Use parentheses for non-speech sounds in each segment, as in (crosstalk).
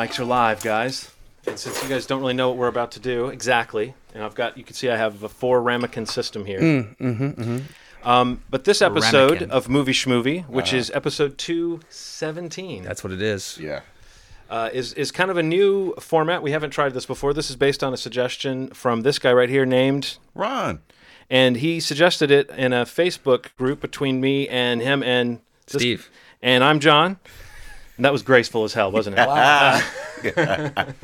Mics are live, guys. And since you guys don't really know what we're about to do exactly, and I've got, you can see I have a four ramekin system here. Mm-hmm, mm-hmm. Um, but this episode Ramekin. of Movie Schmovie, which is episode 217, That's what it is. Yeah. uh, is, is kind of a new format. We haven't tried this before. This is based on a suggestion from this guy right here named Ron. and he suggested it in a Facebook group between me and him and this- Steve. and I'm John. And that was graceful as hell, wasn't it? Wow. (laughs) that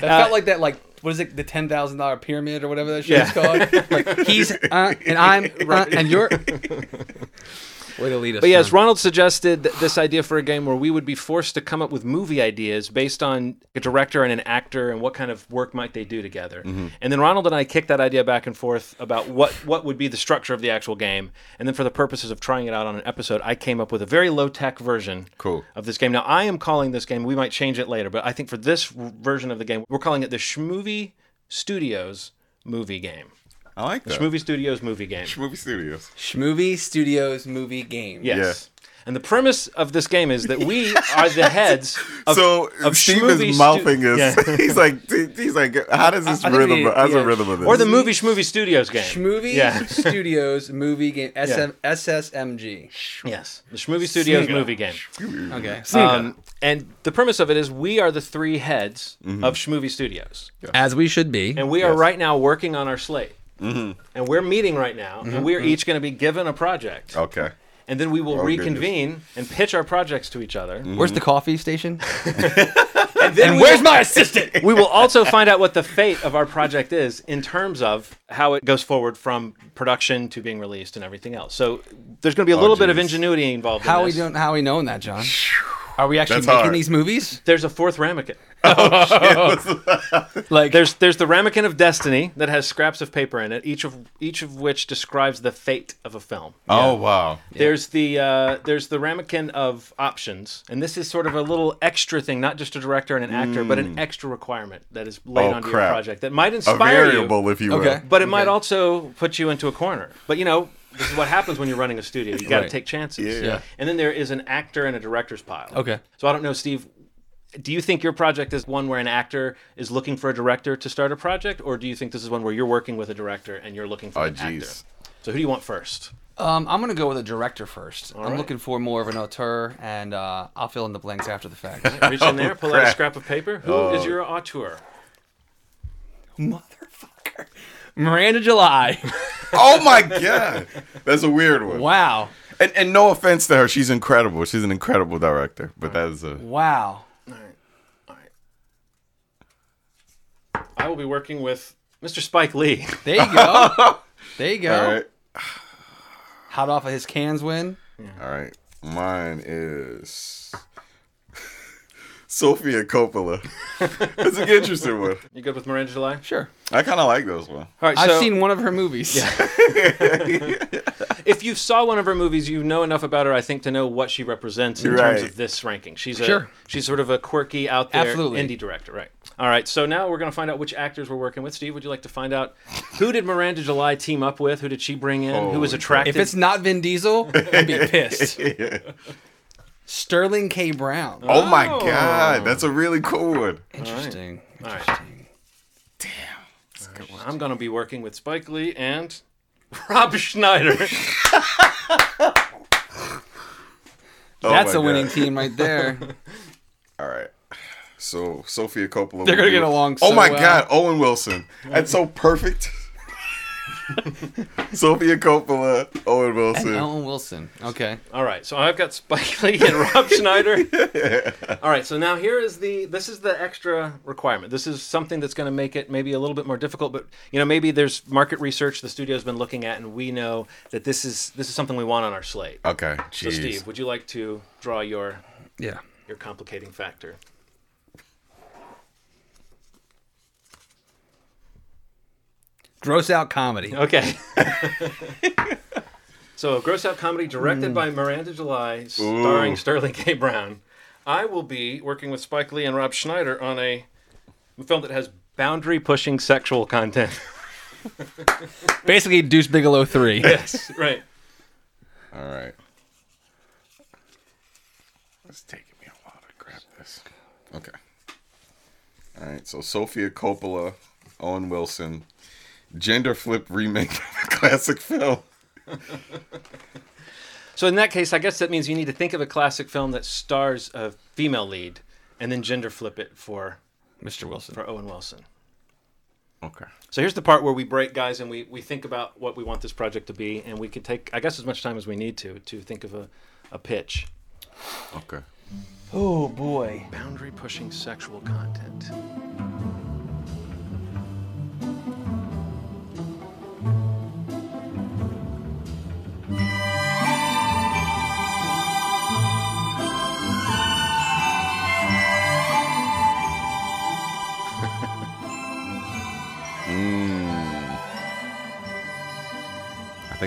felt like that, like, what is it, the $10,000 pyramid or whatever that shit Yeah. is called? (laughs) like, he's, uh, and I'm, uh, and you're. (laughs) Way to lead us. But yes, John. Ronald suggested this idea for a game where we would be forced to come up with movie ideas based on a director and an actor and what kind of work might they do together. Mm-hmm. And then Ronald and I kicked that idea back and forth about what what would be the structure of the actual game. And then for the purposes of trying it out on an episode, I came up with a very low tech version Cool. of this game. Now I am calling this game. We might change it later, but I think for this version of the game, we're calling it the Schmovie Studios movie game. I like that. Schmovie Studios movie game. Movie Studios. Schmovie Studios movie game. Yes. And the premise of this game is that we (laughs) are the heads (laughs) of, so of Steve schmovie is stu- mouthing us. Yeah. (laughs) he's like, he's like, how does this I think rhythm? we- how's yeah. the rhythm of this? or the movie Schmovie Studios game. Schmovie Yeah. Studios movie game. SM, SSMG. Yes, the Schmovie Studios Sega. movie game. Okay. Um, and the premise of it is we are the three heads Mm-hmm. of Schmovie Studios, As we should be. and we are right now working on our slate. Mm-hmm. And we're meeting right now, and mm-hmm. we're mm-hmm. each going to be given a project, okay. and then we will Oh, goodness. reconvene and pitch our projects to each other. Where's the coffee station? (laughs) And then and where's will- my assistant? (laughs) we will also find out what the fate of our project is in terms of how it goes forward from production to being released and everything else. So there's going to be a oh, little bit of ingenuity involved. How in we this. don't? How we knowing that, John? Are we actually That's making hard. these movies? There's a fourth ramekin. (laughs) Like, There's there's the ramekin of destiny that has scraps of paper in it, each of each of which describes the fate of a film. Oh wow. There's the uh, there's the ramekin of options, and this is sort of a little extra thing, not just a director and an actor, but an extra requirement that is laid Mm. Oh, onto crap. your project that might A inspire you. if you will. Okay. But it might also put you into a corner. But you know, this is what happens when you're running a studio. You got to Right. take chances. Yeah. Yeah. And then there is an actor and a director's pile. Okay. So I don't know, Steve. Do you think your project is one where an actor is looking for a director to start a project, or do you think this is one where you're working with a director and you're looking for Oh an actor? So who do you want first? um, I'm gonna go with a director first. I'm right. looking for more of an auteur, and uh, I'll fill in the blanks after the fact. Reach in (laughs) there, pull out a scrap of paper. Who is Oh. your auteur? Motherfucker. Miranda July. (laughs) Oh my god. That's a weird one. wow. And, and no offense to her, she's incredible. She's an incredible director. But that is a Wow. All right. All right. I will be working with Mr. Spike Lee. (laughs) There you go. (laughs) there you go. all right. Hot off of his Cannes win. All right. Mine is (laughs) Sofia Coppola. That's an interesting one. You good with Miranda July? Sure. I kind of like those one. All right. I've so seen one of her movies. if you saw one of her movies, you know enough about her, I think, to know what she represents in terms Right. of this ranking. She's a Sure. she's sort of a quirky, out there Absolutely. indie director, right? All right. So now we're going to find out which actors we're working with. Steve, would you like to find out who did Miranda July team up with? Who did she bring in? who was attracted? If it's not Vin Diesel, I'd be pissed. (laughs) Sterling K. Brown. Oh my Oh. god, that's a really cool one. Interesting. All right. Interesting. I'm going to be working with Spike Lee and Rob Schneider. (laughs) Oh That's my a winning team right there. (laughs) All right. So Sofia Coppola. They're gonna get be- along Oh my well. god, Owen Wilson. That's so perfect. (laughs) Sofia Coppola, Owen And Wilson. Ellen Wilson. Okay. All right, so I've got Spike (laughs) Lee and Rob Schneider. (laughs) All right, so now here is the this is the extra requirement. This is something that's going to make it maybe a little bit more difficult, but you know maybe there's market research the studio's been looking at, and we know that this is this is something we want on our slate. Okay, So. Steve, would you like to draw your Yeah. your complicating factor? Gross out comedy. Okay. (laughs) (laughs) so, gross out comedy directed hmm. by Miranda July, starring Ooh. Sterling K. Brown. I will be working with Spike Lee and Rob Schneider on a film that has boundary pushing sexual content. (laughs) Basically, Deuce Bigalow 3. yes, right. All right. It's taking me a while to grab this. Okay. All right, so Sofia Coppola, Owen Wilson, gender flip remake of a classic film. So in that case, I guess that means you need to think of a classic film that stars a female lead, and then gender flip it for Mr. Wilson. for Owen Wilson. Okay. So here's the part where we break, guys, and we, we think about what we want this project to be, and we can take, I guess, as much time as we need to to think of a, a pitch. Okay. Oh boy. Boundary pushing sexual content.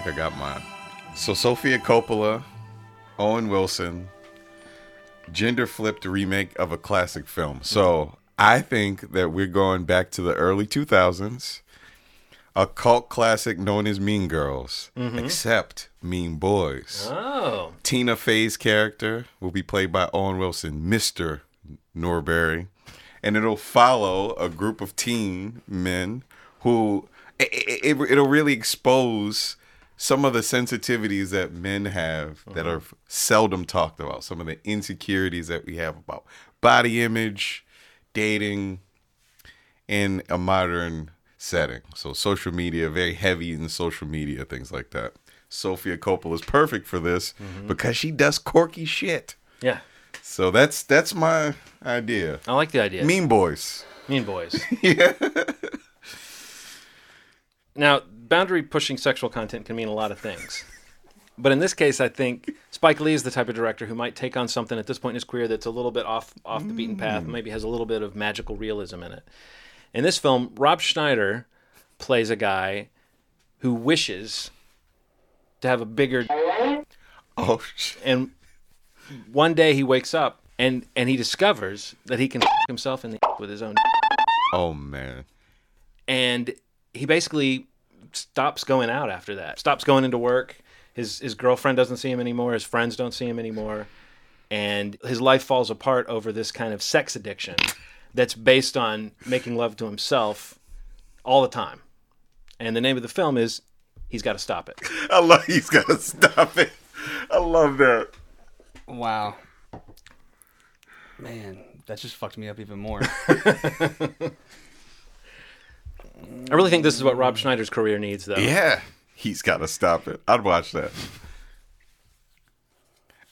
I got mine. So Sofia Coppola, Owen Wilson, gender flipped remake of a classic film. So I think that we're going back to the early 2000s, a cult classic known as Mean Girls, mm-hmm. except Mean Boys. Oh, Tina Fey's character will be played by Owen Wilson, Mr. Norbury. And it'll follow a group of teen men who it, it, it'll really expose some of the sensitivities that men have that uh-huh. are seldom talked about, some of the insecurities that we have about body image, dating, in a modern setting. So social media, very heavy in social media, things like that. Sofia Coppola is perfect for this mm-hmm. because she does quirky shit. yeah. So that's that's my idea. I like the idea. Mean Boys. mean boys. (laughs) yeah. Now, boundary pushing sexual content can mean a lot of things. But in this case, I think Spike Lee is the type of director who might take on something at this point in his career that's a little bit off off the beaten path, mm. maybe has a little bit of magical realism in it. In this film, Rob Schneider plays a guy who wishes to have a bigger Oh and one day he wakes up and and he discovers that he can (laughs) himself in the (laughs) with his own Oh man. and he basically stops going out after that. Stops going into work. His his girlfriend doesn't see him anymore. His friends don't see him anymore, and his life falls apart over this kind of sex addiction that's based on making love to himself all the time. And the name of the film is He's Got to Stop It. (laughs) I love he's gotta stop it. I love that. Wow. Man, that just fucked me up even more. (laughs) I really think this is what Rob Schneider's career needs, though. Yeah. He's gotta stop it. I'd watch that.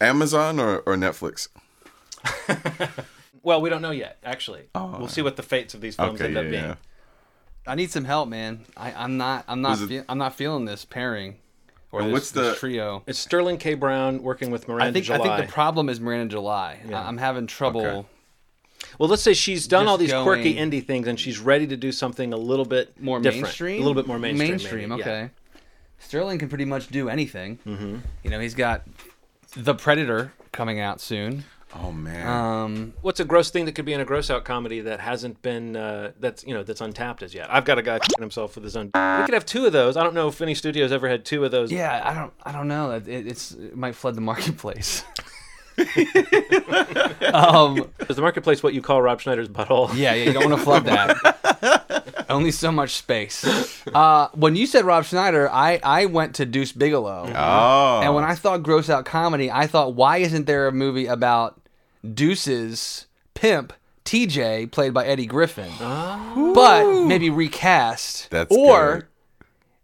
Amazon or, or Netflix? (laughs) Well, we don't know yet. Actually, oh, we'll see what the fates of these films Okay, end yeah, up being. yeah. I need some help, man. I, I'm not. I'm not. It- Fe- I'm not feeling this pairing or this, what's this the- trio. It's Sterling K. Brown working with Miranda I think. July. I think the problem is Miranda July. I- I'm having trouble. Okay. Well, let's say she's done Just all these quirky going- indie things and she's ready to do something a little bit More different, mainstream. a little bit more mainstream. Mainstream. maybe, yeah. Okay. Sterling can pretty much do anything. Mm-hmm. You know, he's got the Predator coming out soon. Oh man. Um, What's a gross thing that could be in a gross out comedy that hasn't been uh, that's you know that's untapped as yet? I've got a guy f***ing himself with his own. We could have two of those. I don't know if any studios ever had two of those. yeah, I don't. I don't know. It, it's it might flood the (laughs) marketplace. Um, Is the marketplace what you call Rob Schneider's butthole? Yeah, yeah, you don't want to flood that. Only so much space. Uh, when you said Rob Schneider, I, I went to Deuce Bigalow. oh. And when I thought gross out comedy, I thought, why isn't there a movie about Deuce's pimp, TJ, played by Eddie Griffin? But maybe recast. That's or good.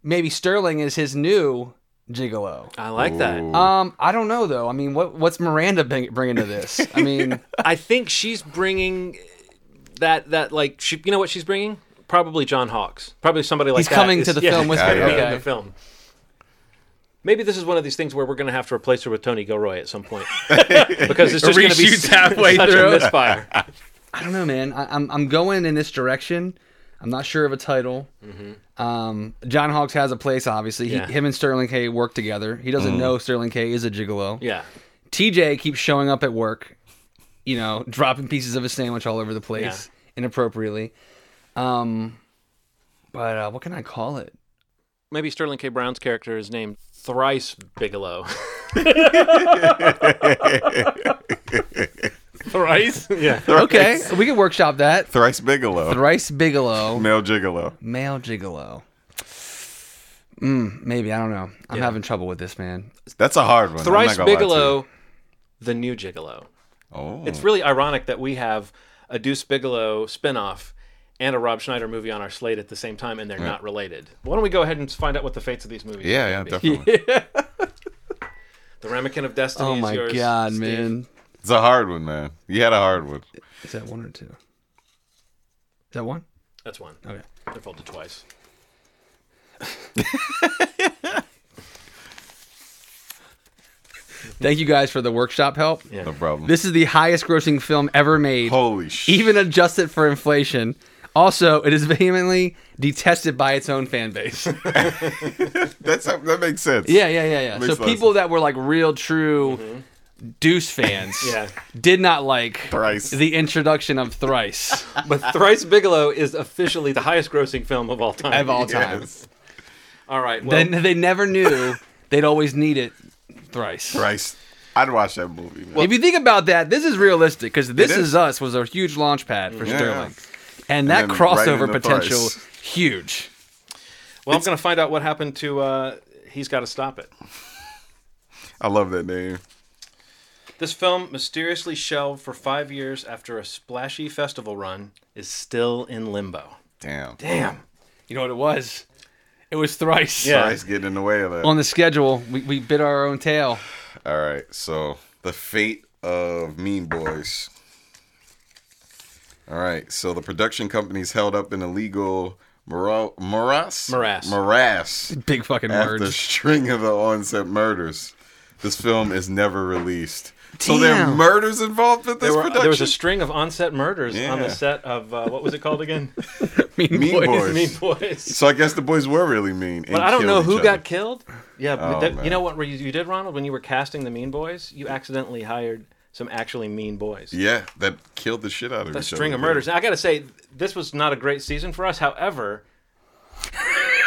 maybe Sterling is his new gigolo. I like that. Um, I don't know though. I mean, what what's Miranda bring, bringing to this? I (laughs) mean, I think she's bringing that that like she, you know what she's bringing? Probably John Hawkes. Probably somebody like He's that coming is- to the yeah, film with he's her, gonna okay. in the film. Maybe this is one of these things where we're going to have to replace her with Tony Gilroy at some point (laughs) because it's just going to be Reshoots halfway such through. a misfire. I don't know, man. I, I'm I'm going in this direction. I'm not sure of a title. Um, John Hawkes has a place, obviously. He, Yeah. Him and Sterling K work together. He doesn't know Sterling K is a gigolo. Yeah. TJ keeps showing up at work, you know, dropping pieces of a sandwich all over the place inappropriately. Um, but uh, what can I call it? Maybe Sterling K. Brown's character is named Thrice Bigalow. (laughs) (laughs) Thrice. (laughs) Yeah. Okay, we can workshop that. Thrice Bigalow. Thrice Bigalow, Male Gigolo. male gigolo. Mm, maybe I don't know. I'm Yeah. having trouble with this, man. That's a hard one. I'm Thrice not gonna lie to you. Bigalow, the new Gigolo. Oh. It's really ironic that we have a Deuce Bigalow spinoff and a Rob Schneider movie on our slate at the same time, and they're not related. Why don't we go ahead and find out what the fates of these movies? yeah, are yeah, gonna be? definitely. (laughs) The Ramekin of Destiny. Oh is my yours, god, Steve. man. It's a hard one, man. You had a hard one. Is that one or two? Is that one? That's one. Okay. They're folded twice. Thank you guys for the workshop help. Yeah. No problem. This is the highest grossing film ever made, Holy shit. even adjusted for inflation. Also, it is vehemently detested by its own fan base. (laughs) That's that makes sense. Yeah, yeah, yeah, yeah. Makes So a lot people that were like real true mm-hmm. Deuce fans (laughs) Yeah. did not like Thrice. the introduction of Thrice (laughs) But Thrice Bigalow is officially the highest grossing film of all time. of all time. Yes. All right. Well, Then they never knew they'd always need it thrice. Thrice. I'd watch that movie, man. if you think about that, this is realistic because This It is. is. Us was a huge launch pad for Yeah. Sterling, and that then right crossover into potential Thrice. huge. well, I'm going to find out what happened to. Uh, He's got to stop it. I love that name. This film, mysteriously shelved for five years after a splashy festival run, is still in limbo. Damn. Damn. You know what it was? It was thrice. Yeah. Thrice getting in the way of it. On the schedule, we, we bit our own tail. All right, so the fate of Mean Boys. All right, so the production company's held up in a legal mora- morass, Morass. morass Big fucking after a words. string of the onset murders. This film is never released. So there are murders involved with this There, were, production. there was a string of onset murders on the set of uh, what was it called again? (laughs) Mean, Mean boys. Boys. mean Boys. so I guess the boys were really mean. But I don't know who got killed. killed. Yeah, Oh, that- you know what you, you did, Ronald? When you were casting the Mean Boys, you accidentally hired some actually mean boys. Yeah, that killed the shit out of a each string other. of murders. Now, I got to say, this was not a great season for us. However,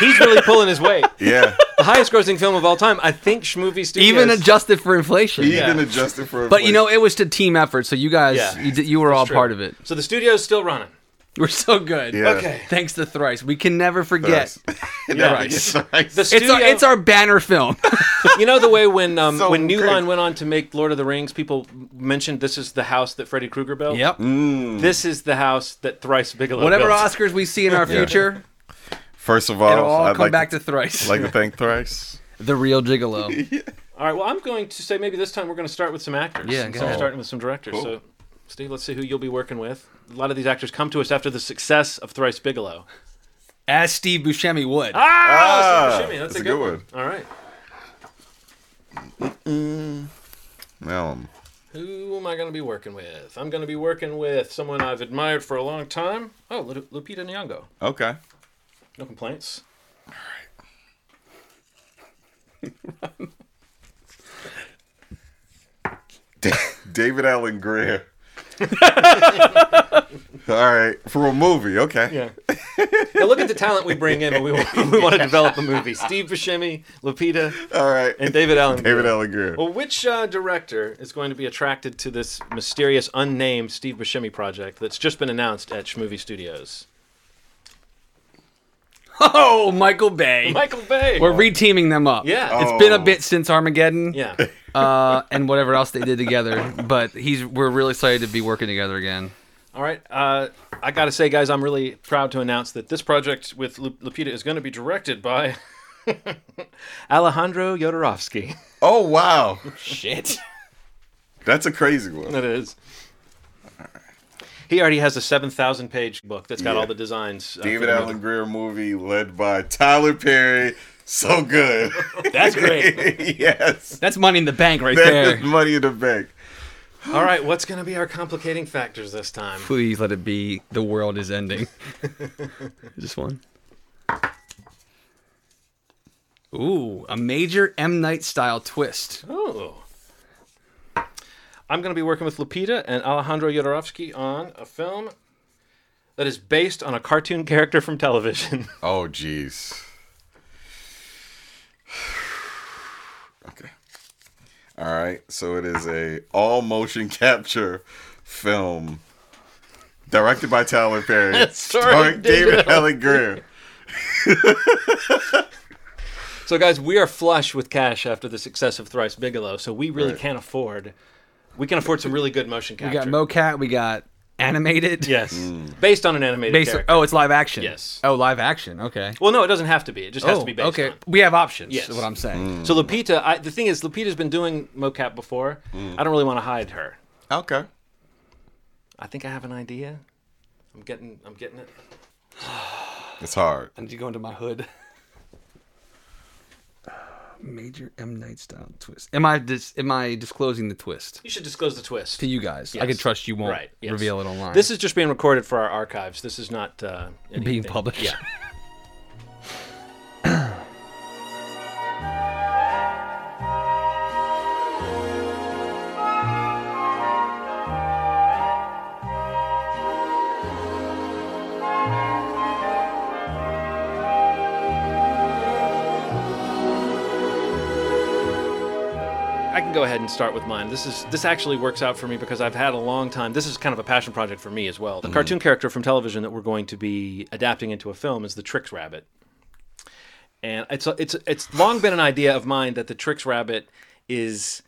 he's really pulling his weight. (laughs) Yeah, The highest grossing film of all time. I think Schmovie Studios. Even adjusted for inflation. even Yeah. adjusted for. But you know, it was a team effort, so you guys, Yeah. you, did- you were all True. part of it. So the studio's still running. We're so good. Yeah. Okay. Thanks to Thrice. We can never forget. (laughs) (laughs) Yeah. Thrice. The It's studio, our, it's our banner film. you know the way when um, So when New great. Line went on to make Lord of the Rings, people mentioned this is the house that Freddy Krueger built. yep. Mm. This is the house that Thrice Bigalow built. Whatever built. Oscars we see in our future, First of all, it'll all I'd come like back to, to Thrice. like to thank Thrice. (laughs) the real gigolo. (laughs) All right. Well, I'm going to say maybe this time we're going to start with some actors. Yeah, go instead of ahead. starting with some directors. Cool. So, Steve, let's see who you'll be working with. A lot of these actors come to us after the success of Thrice Bigalow. As Steve Buscemi would. Ah, Ah, Steve Buscemi, that's, that's a good, one. All right. Now, um, Who am I going to be working with? I'm going to be working with someone I've admired for a long time. Oh, Lupita Nyong'o. okay. No complaints. (laughs) Da- David Alan Grier. (laughs) All right, for a movie, okay. Yeah. now look at the talent we bring in when we, when (laughs) we want to develop a movie. Steve Buscemi, Lupita, All right. and David Alan. David Grier. Alan Grier. Well, which uh, director is going to be attracted to this mysterious, unnamed Steve Buscemi project that's just been announced at Schmovie Studios? Oh, Michael Bay. Michael Bay. We're reteaming them up. Yeah. It's been a Oh. bit since Armageddon. yeah. Uh, and whatever else they did together, but he's we're really excited to be working together again. All right. Uh, I got to say, guys, I'm really proud to announce that this project with Lu- Lupita is going to be directed by (laughs) Alejandro Jodorowsky. Oh wow, (laughs) Shit. that's a crazy one. That is. He already has a 7,000 page book that's got Yeah. all the designs. uh, for David the Alan Grier movie led by Tyler Perry. So good. (laughs) That's great. (laughs) yes. That's money in the bank right That there. is money in the bank. All right. What's going to be our complicating factors this time? Please let it be the world is ending. (laughs) Just one. Ooh, a major M Night style twist. Oh. I'm going to be working with Lupita and Alejandro Jodorowsky on a film that is based on a cartoon (laughs) character from television. (laughs) Oh jeez. (sighs) Okay. All right. So it is a all motion capture film directed by Tyler Perry, (laughs) Starring David Alan Grier. So, guys, we are flush with cash after the success of Thrice Bigalow, so we really Right. can't afford. We can afford some really good motion capture. We capture. got mocap. We got animated. Yes, Mm. based on an animated Based character. oh, it's live action. Yes. Oh, live action. Okay. Well, no, it doesn't have to be. It just has oh, to be based okay. on. We have options. Yes. Is what I'm saying. So Lupita, I, the thing is, Lupita's been doing mocap before. Mm. I don't really want to hide her. Okay. I think I have an idea. I'm getting, I'm getting it. (sighs) It's hard. I need to go into my hood. (laughs) Major M Night style twist. Am I dis- am I disclosing the twist You should disclose the twist. to you guys? I Yes. can trust you won't Right. yes. reveal it online. This is just being recorded for our archives. This is not uh, being anything- published. Yeah. (laughs) go ahead and start with mine. This is this actually works out for me because I've had a long time. This is kind of a passion project for me as well. The mm. cartoon character from television that we're going to be adapting into a film is the Trix Rabbit, and it's it's it's long been an idea of mine that the Trix Rabbit is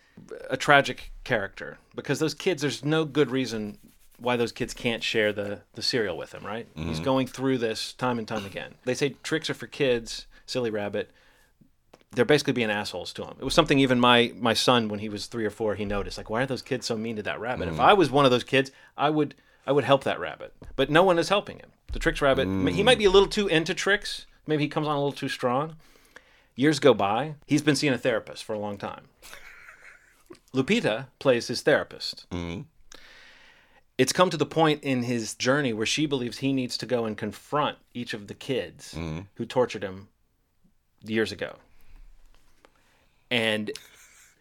a tragic character because those kids. There's no good reason why those kids can't share the the cereal with him. Right? He's mm-hmm. going through this time and time again. They say tricks are for kids. Silly rabbit they're basically being assholes to him. It was something even my my son when he was three or four he noticed like why are those kids so mean to that rabbit? If mm. I was one of those kids, I would I would help that rabbit. But no one is helping him. The Trix rabbit he might be a little too into tricks. Maybe he comes on a little too strong. Years go by. He's been seeing a therapist for a long time. Lupita plays his therapist. Mm. It's come to the point in his journey where she believes he needs to go and confront each of the kids mm. who tortured him years ago and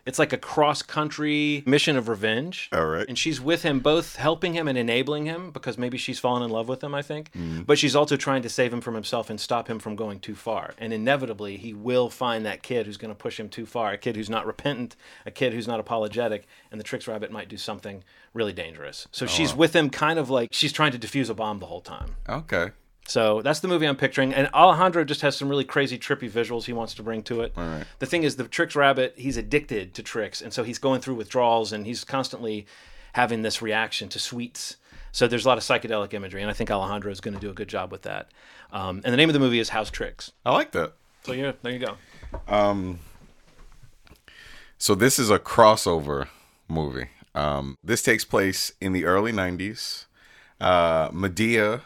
it's like a cross country mission of revenge. All right. And she's with him, both helping him and enabling him because maybe she's fallen in love with him, I think. Mm-hmm. But she's also trying to save him from himself and stop him from going too far. And inevitably, he will find that kid who's going to push him too far a kid who's not repentant, a kid who's not apologetic. And the Trix Rabbit might do something really dangerous. So oh, she's with him kind of like she's trying to defuse a bomb the whole time. Okay. So that's the movie I'm picturing. And Alejandro just has some really crazy, trippy visuals he wants to bring to it. right. The thing is, the Trix Rabbit, he's addicted to tricks. And so he's going through withdrawals and he's constantly having this reaction to sweets. So there's a lot of psychedelic imagery. And I think Alejandro is going to do a good job with that. Um, and the name of the movie is House Tricks. I like that. So yeah, there you go. So this is a crossover movie. Um, this takes place in the early '90s. Uh, Madea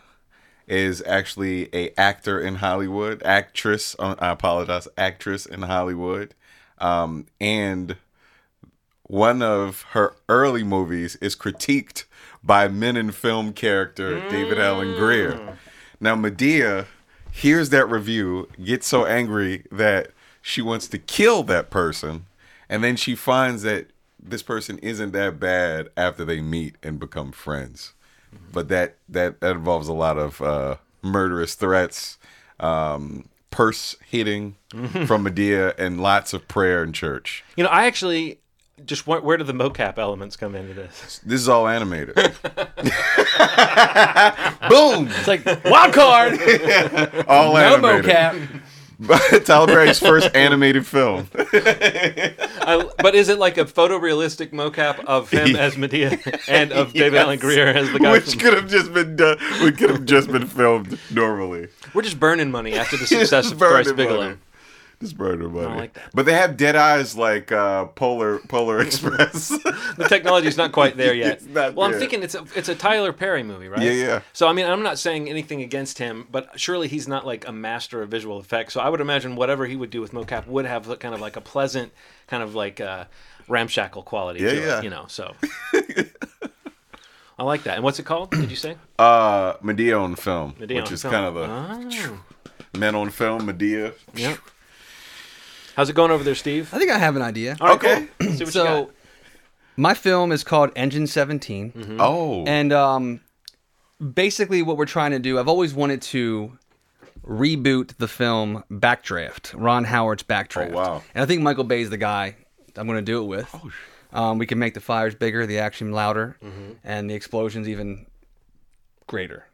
is actually a actor in Hollywood, actress. uh, I apologize, actress in Hollywood, um, and one of her early movies is critiqued by Men in Film character David Alan Grier. Now Madea hears that review, gets so angry that she wants to kill that person, and then she finds that this person isn't that bad after they meet and become friends. But that that that involves a lot of uh, murderous threats, um, purse hitting (laughs) from Madea, and lots of prayer in church. You know, I actually just where, where do the mocap elements come into this? This is all animated. (laughs) Boom! It's like wild card. (laughs) All no animated. mocap. (laughs) Tyler Perry's first animated film. (laughs) I, but is it like a photorealistic mocap of him as (laughs) Madea and of David Yes. Alan Grier as the guy? which from- could have just been done. Which could have just been filmed normally. We're just burning money after the success of Thrice Bigalow. money. Just burner money. like that. But they have dead eyes like uh, Polar Polar (laughs) Express. The technology's not quite there yet. Well, I'm thinking it's a it's a Tyler Perry movie, right? Yeah, yeah. So I mean, I'm not saying anything against him, but surely he's not like a master of visual effects. So I would imagine whatever he would do with mocap would have kind of like a pleasant, kind of like uh, ramshackle quality Yeah, to yeah. it. You know, so. (laughs) I like that. And what's it called? Did you say? uh, Madea on film, Madea which on is film. kind of the Oh. men on film. Madea. Yep. How's it going over there, Steve? I think I have an idea. All right, Okay. cool. See what you so, got. my film is called Engine 17, Mm-hmm. Oh, and um, basically what we're trying to do. I've always wanted to reboot the film Backdraft, Ron Howard's Backdraft. Oh, wow. And I think Michael Bay's the guy I'm going to do it with. Oh, Um, we can make the fires bigger, the action louder, Mm-hmm. and the explosions even greater.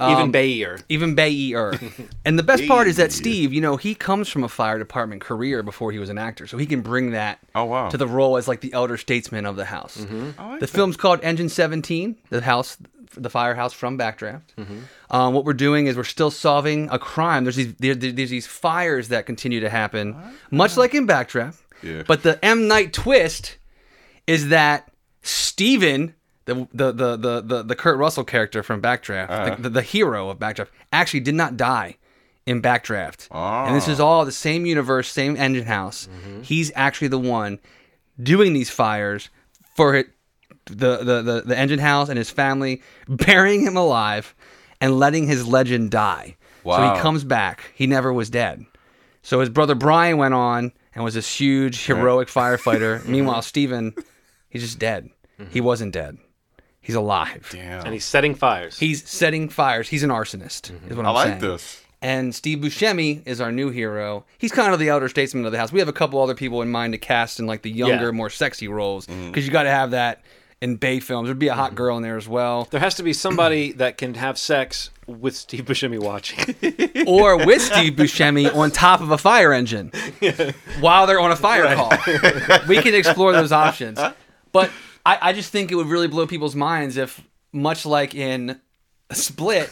Even Um, Bayer. even Bayer. (laughs) and the best part is that Steve, you know, he comes from a fire department career before he was an actor, so he can bring that Oh, wow. to the role as like the elder statesman of the house. Mm-hmm. Like the that. film's called Engine 17, the house, the firehouse from Backdraft. Mm-hmm. Um, what we're doing is we're still solving a crime. There's these there, there- there's these fires that continue to happen, much like in Backdraft. Yeah. But the M Night twist is that Steven, the the the the the, the Kurt Russell character from Backdraft, Uh-huh. the, the, the hero of Backdraft, actually did not die in Backdraft. And this Ah. is all the same universe, same engine house. He's actually the one doing these fires for it, the, the, the, the engine house and his family, (laughs) burying him alive and letting his legend die. So he comes back. He never was dead. So his brother Brian went on and was this huge, heroic firefighter. (laughs) Meanwhile, Steven, he's just dead. He wasn't dead. He's alive. Damn. And he's setting fires. He's setting fires. He's an arsonist, is what I I'm like saying. this. And Steve Buscemi is our new hero. He's kind of the elder statesman of the house. We have a couple other people in mind to cast in like the younger, Yeah. more sexy roles Mm-hmm. because you got to have that in Bay films. There'd be a hot girl in there as well, there has to be somebody (clears throat) that can have sex with Steve Buscemi watching. (laughs) or with Steve Buscemi on top of a fire engine (laughs) while they're on a fire call. we can explore those options, but I, I just think it would really blow people's minds if, much like in Split,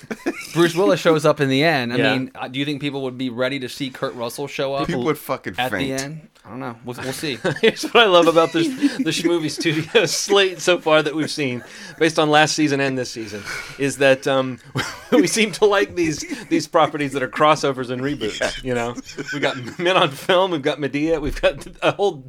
Bruce Willis shows up in the end. I Yeah. mean, uh, do you think people would be ready to see Kurt Russell show up? People would fucking at faint. the end. I don't know. We'll, we'll see. (laughs) Here's what I love about this this movie studio (laughs) slate so far that we've seen, based on last season and this season, is that um, (laughs) we seem to like these these properties that are crossovers and reboots. You know, we got Men on Film, we've got Madea, we've got a whole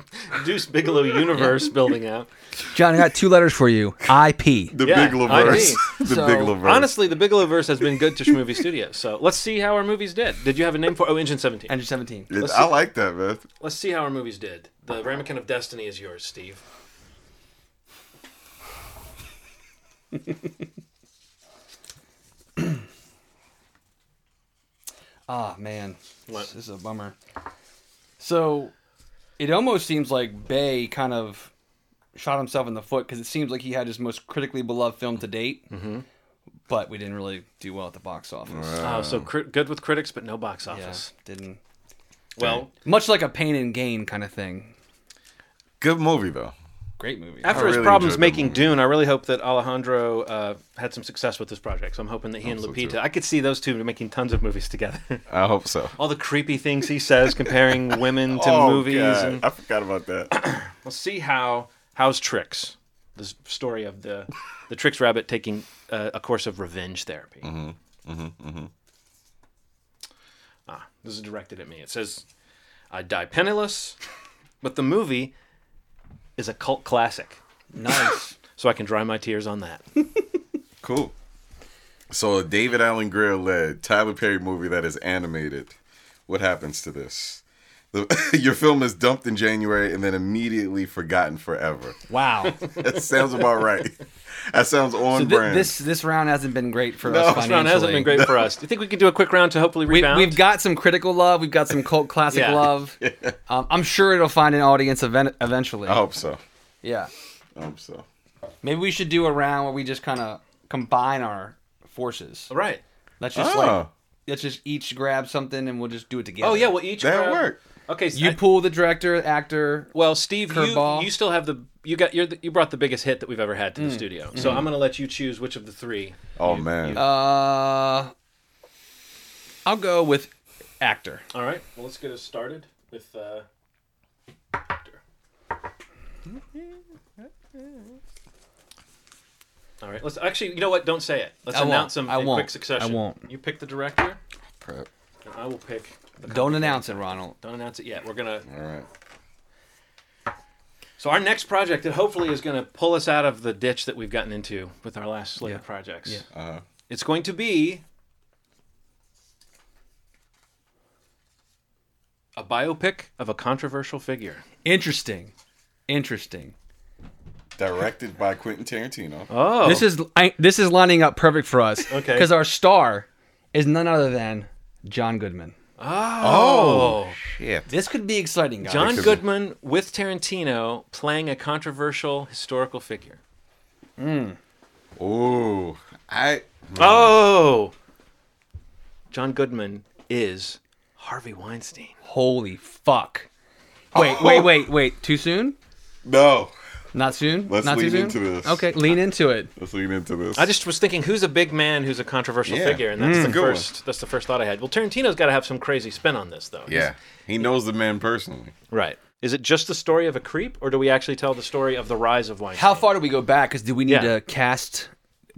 Deuce Bigalow universe building out. John, I got two letters for you. IP. The Yeah, Bigalow I the So, Bigalow verse. Honestly, the Bigalow verse has been good to Movie Studios. So let's see how our movies did. Did you have a name for? Oh, Engine Seventeen. Engine 17. It- I like that, man. Let's see how our movies did. The Ramekin of Destiny is yours, Steve. (clears throat) Ah, man. What? This is a bummer. So, it almost seems like Bay kind of shot himself in the foot because it seems like he had his most critically beloved film to date. Mm-hmm. But we didn't really do well at the box office. Oh, so cri- good with critics, but no box Yeah, office. didn't. Well, Much like a pain and gain kind of thing. Good movie though. Great movie. after I his really problems enjoyed that making movie. Dune, I really hope that Alejandro uh, had some success with this project. So I'm hoping that he and so, Lupita, too. I could see those two making tons of movies together. (laughs) I hope so. All the creepy things he says, comparing (laughs) women to oh, movies, God. and I forgot about that. (clears throat) we'll see how how's Tricks, the s- story of the the Trix rabbit taking uh, a course of revenge therapy. Ah, this is directed at me. It says, "I die penniless," (laughs) but the movie is a cult classic, nice. (laughs) so I can dry my tears on that. (laughs) cool. So a David Alan Grier led Tyler Perry movie that is animated. What happens to this? The, (laughs) your film is dumped in January and then immediately forgotten forever. Wow. (laughs) That sounds about right. That sounds on So thi- brand. this this round hasn't been great for No, us this This round hasn't been great for us. Do (laughs) you think we could do a quick round to hopefully We, rebound? we've got some critical love. We've got some cult classic Yeah. love. Um, I'm sure it'll find an audience event- eventually. I hope so. Yeah. I hope so. Maybe we should do a round where we just kind of combine our forces. All right. Let's just Oh. like let's just each grab something and we'll just do it together. Oh yeah, well each That grab- worked. Okay, so You I- pull the director, actor. well, Steve, you, Curveball. you still have the you got you're the, you brought the biggest hit that we've ever had to Mm. the studio. Mm-hmm. So I'm gonna let you choose which of the three. Oh man. Uh, I'll go with actor. All right. Well, let's get us started with uh, actor. All right. Let's actually. You know what? Don't say it. Let's I won't. announce them I in won't. quick succession. I won't. You pick the director, Prep. and I will pick. The Don't announce it, Ronald. Don't announce it yet. We're gonna. All right. So our next project, that hopefully is going to pull us out of the ditch that we've gotten into with our last slate of projects. Yeah. Uh, It's going to be a biopic of a controversial figure. Interesting. Interesting. directed by Quentin Tarantino. Oh, This is I, this is lining up perfect for us. Okay. Because our star is none other than John Goodman. Oh, oh, Shit. This could be exciting, guys. John Goodman with Tarantino playing a controversial historical figure. Hmm. Ooh. I hmm. Oh, John Goodman is Harvey Weinstein. Holy fuck. Wait, oh. wait, wait, wait. Too soon? no. Not soon? Let's Not lean too soon? into this. Okay, lean into it. Let's lean into this. I just was thinking, who's a big man who's a controversial Yeah. figure, and that's Mm. the Good one. first. That's the first thought I had. Well, Tarantino's got to have some crazy spin on this, though. Yeah. He knows the man personally. Right. Is it just the story of a creep, or do we actually tell the story of the rise of Weinstein? How far do we go back? Because do we need Yeah. to cast?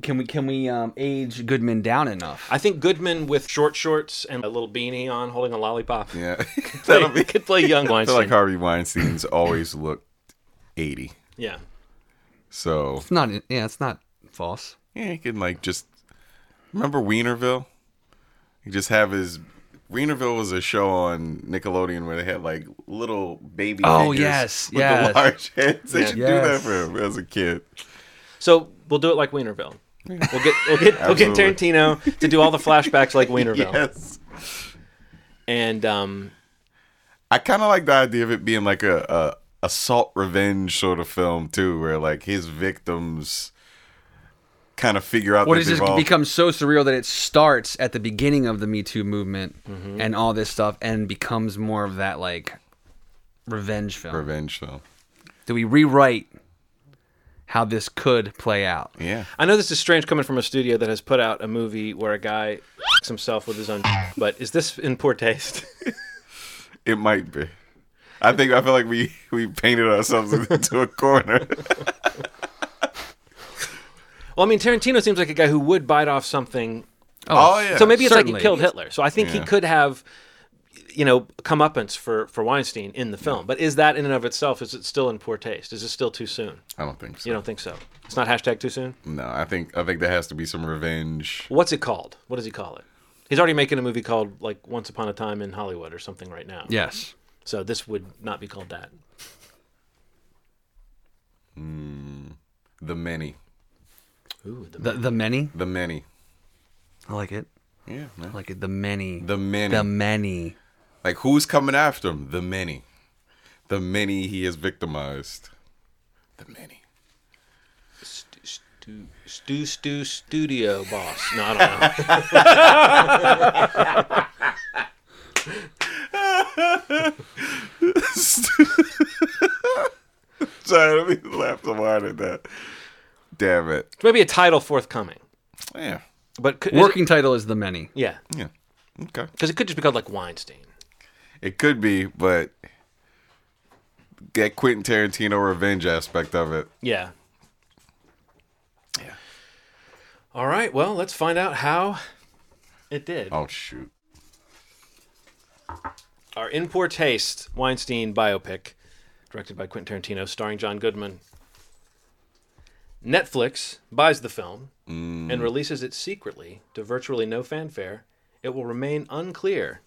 Can we can we um, age Goodman down enough? I think Goodman with short shorts and a little beanie on, holding a lollipop. Yeah. (laughs) Play- That'll be could play young I feel Weinstein. like Harvey Weinstein's always looked 80. Yeah. So, It's not. Yeah, it's not false. yeah, he can like just remember Weinerville? He just have his Weinerville was a show on Nickelodeon where they had like little baby Oh, figures yes, with yes. the large heads. They Yeah. should do that Yes. for him as a kid. So we'll do it like Weinerville. We'll get we'll get we'll get Absolutely. Tarantino to do all the flashbacks like Weinerville, Yes. and um, I kind of like the idea of it being like a, a assault revenge sort of film too, where like his victims kind of figure out What that does this they've all- become so surreal that it starts at the beginning of the Me Too movement Mm-hmm. and all this stuff, and becomes more of that like revenge film? revenge film. Do we rewrite how this could play out? Yeah. I know this is strange coming from a studio that has put out a movie where a guy f***s himself with his own, but is this in poor taste? (laughs) It might be. I think I feel like we we painted ourselves (laughs) into a corner. well, I mean, Tarantino seems like a guy who would bite off something. Oh, oh yeah. So maybe it's like he killed Hitler. So I think he could have, you know, comeuppance for for Weinstein in the film. But is that in and of itself? Is it still in poor taste? Is it still too soon? I don't think so. You don't think so? It's not hashtag too soon. No, I think I think there has to be some revenge. What's it called? What does he call it? He's already making a movie called like Once Upon a Time in Hollywood or something right now. Yes. So this would not be called that. Hmm. The many, Ooh, the The the many. the many. I like it. Yeah, man. I like it. The many. The many. The many. Like who's coming after him? The many. The many he has victimized. The many. Stu, stu, stu, stu studio boss. No, I don't know. (laughs) (laughs) (laughs) Sorry, let me laugh so hard at that. Damn it. Maybe a title forthcoming. Yeah. But could, is it- Working title is the many. yeah, Yeah. Okay. because it could just be called like Weinstein. It could be, but get Quentin Tarantino revenge aspect of it. Yeah. Yeah. All right. Well, let's find out how it did. Oh shoot. Our in poor taste Weinstein biopic, directed by Quentin Tarantino, starring John Goodman. Netflix buys the film mm. and releases it secretly to virtually no fanfare. It will remain unclear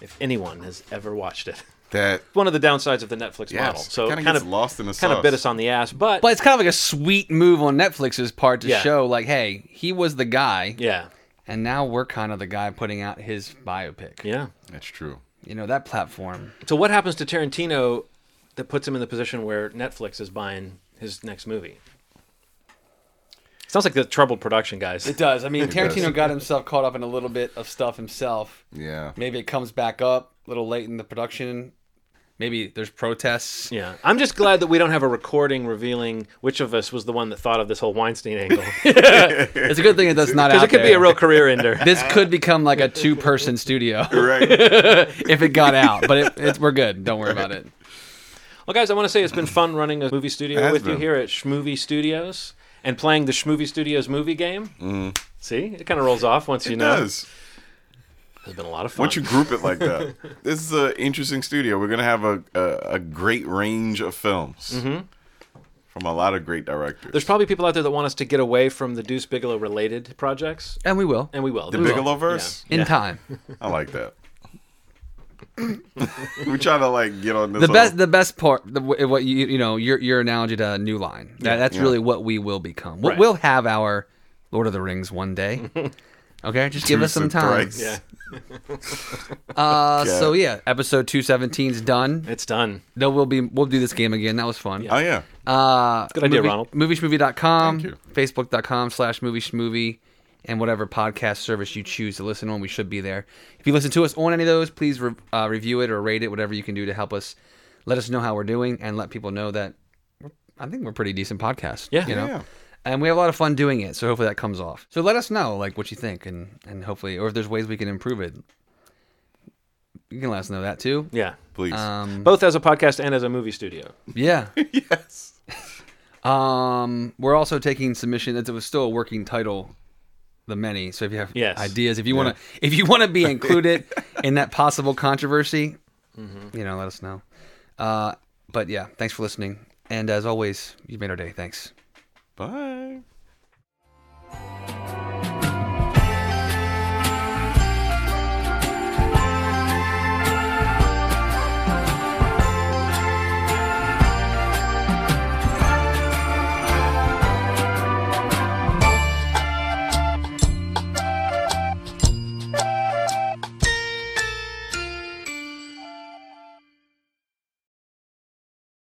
if anyone has ever watched it. (laughs) That One of the downsides of the Netflix Yes, model. So it kind kinda lost in the kind of bit us on the ass, but, But it's kind of like a sweet move on Netflix's part to Yeah. show, like, hey, he was the guy, yeah, and now we're kind of the guy putting out his biopic. yeah. that's true. You know that platform. So what happens to Tarantino that puts him in the position where Netflix is buying his next movie? Sounds like the troubled production guys. It does. I mean, (laughs) Tarantino does. got himself caught up in a little bit of stuff himself. Yeah. Maybe it comes back up a little late in the production. Maybe there's protests. Yeah, I'm just glad that we don't have a recording revealing which of us was the one that thought of this whole Weinstein angle, (laughs) It's a good thing that that's not (laughs) out it could be a real career ender. (laughs) This could become like a two-person studio Right. if it got out, but it, it's, we're good. Don't worry about it. Well, guys, I want to say it's been fun running a movie studio Has with you here at Schmovie Studios and playing the Schmovie Studios movie game. See, it kind of rolls off once you Mm-hmm. Know. does. It's been a lot of fun. Once you group it like that, (laughs) this is an interesting studio. We're gonna have a a, a great range of films mm-hmm. from a lot of great directors. There's probably people out there that want us to get away from the Deuce Bigalow related projects, And we will and we will. the We. Bigalow verse. in Yeah. time. (laughs) I like that. (laughs) we try to like get on this. The whole- best, the best part, the, what you you know, your your analogy to New Line. That, that's Yeah. really what we will become. We'll, Right. we'll have our Lord of the Rings one day. Okay, just give us some time. thrice. Yeah. (laughs) Uh, so yeah, episode 217 is done. It's done. No, we'll be we'll do this game again. That was fun. Oh yeah. Uh, Good idea, movie, Ronald. Movieschmovie.com, Thank you. Facebook.com slash movieschmovie, and whatever podcast service you choose to listen on, we should be there. If you listen to us on any of those, please re- uh, review it or rate it, whatever you can do to help us. Let us know how we're doing and let people know that I think we're a pretty decent podcast. Yeah. you know. Yeah. And we have a lot of fun doing it, so hopefully that comes off. So let us know, like, what you think, and and hopefully, or if there's ways we can improve it. You can let us know that too. Yeah. Please. Um, Both as a podcast and as a movie studio. (laughs) yeah. (laughs) yes. Um, we're also taking submission. It was still a working title, the many. So if you have Yes. ideas, if you want to, if you want to be (laughs) included in that possible controversy, you know, let us know. Uh, but yeah, thanks for listening. And as always, you've made our day. Thanks. Bye.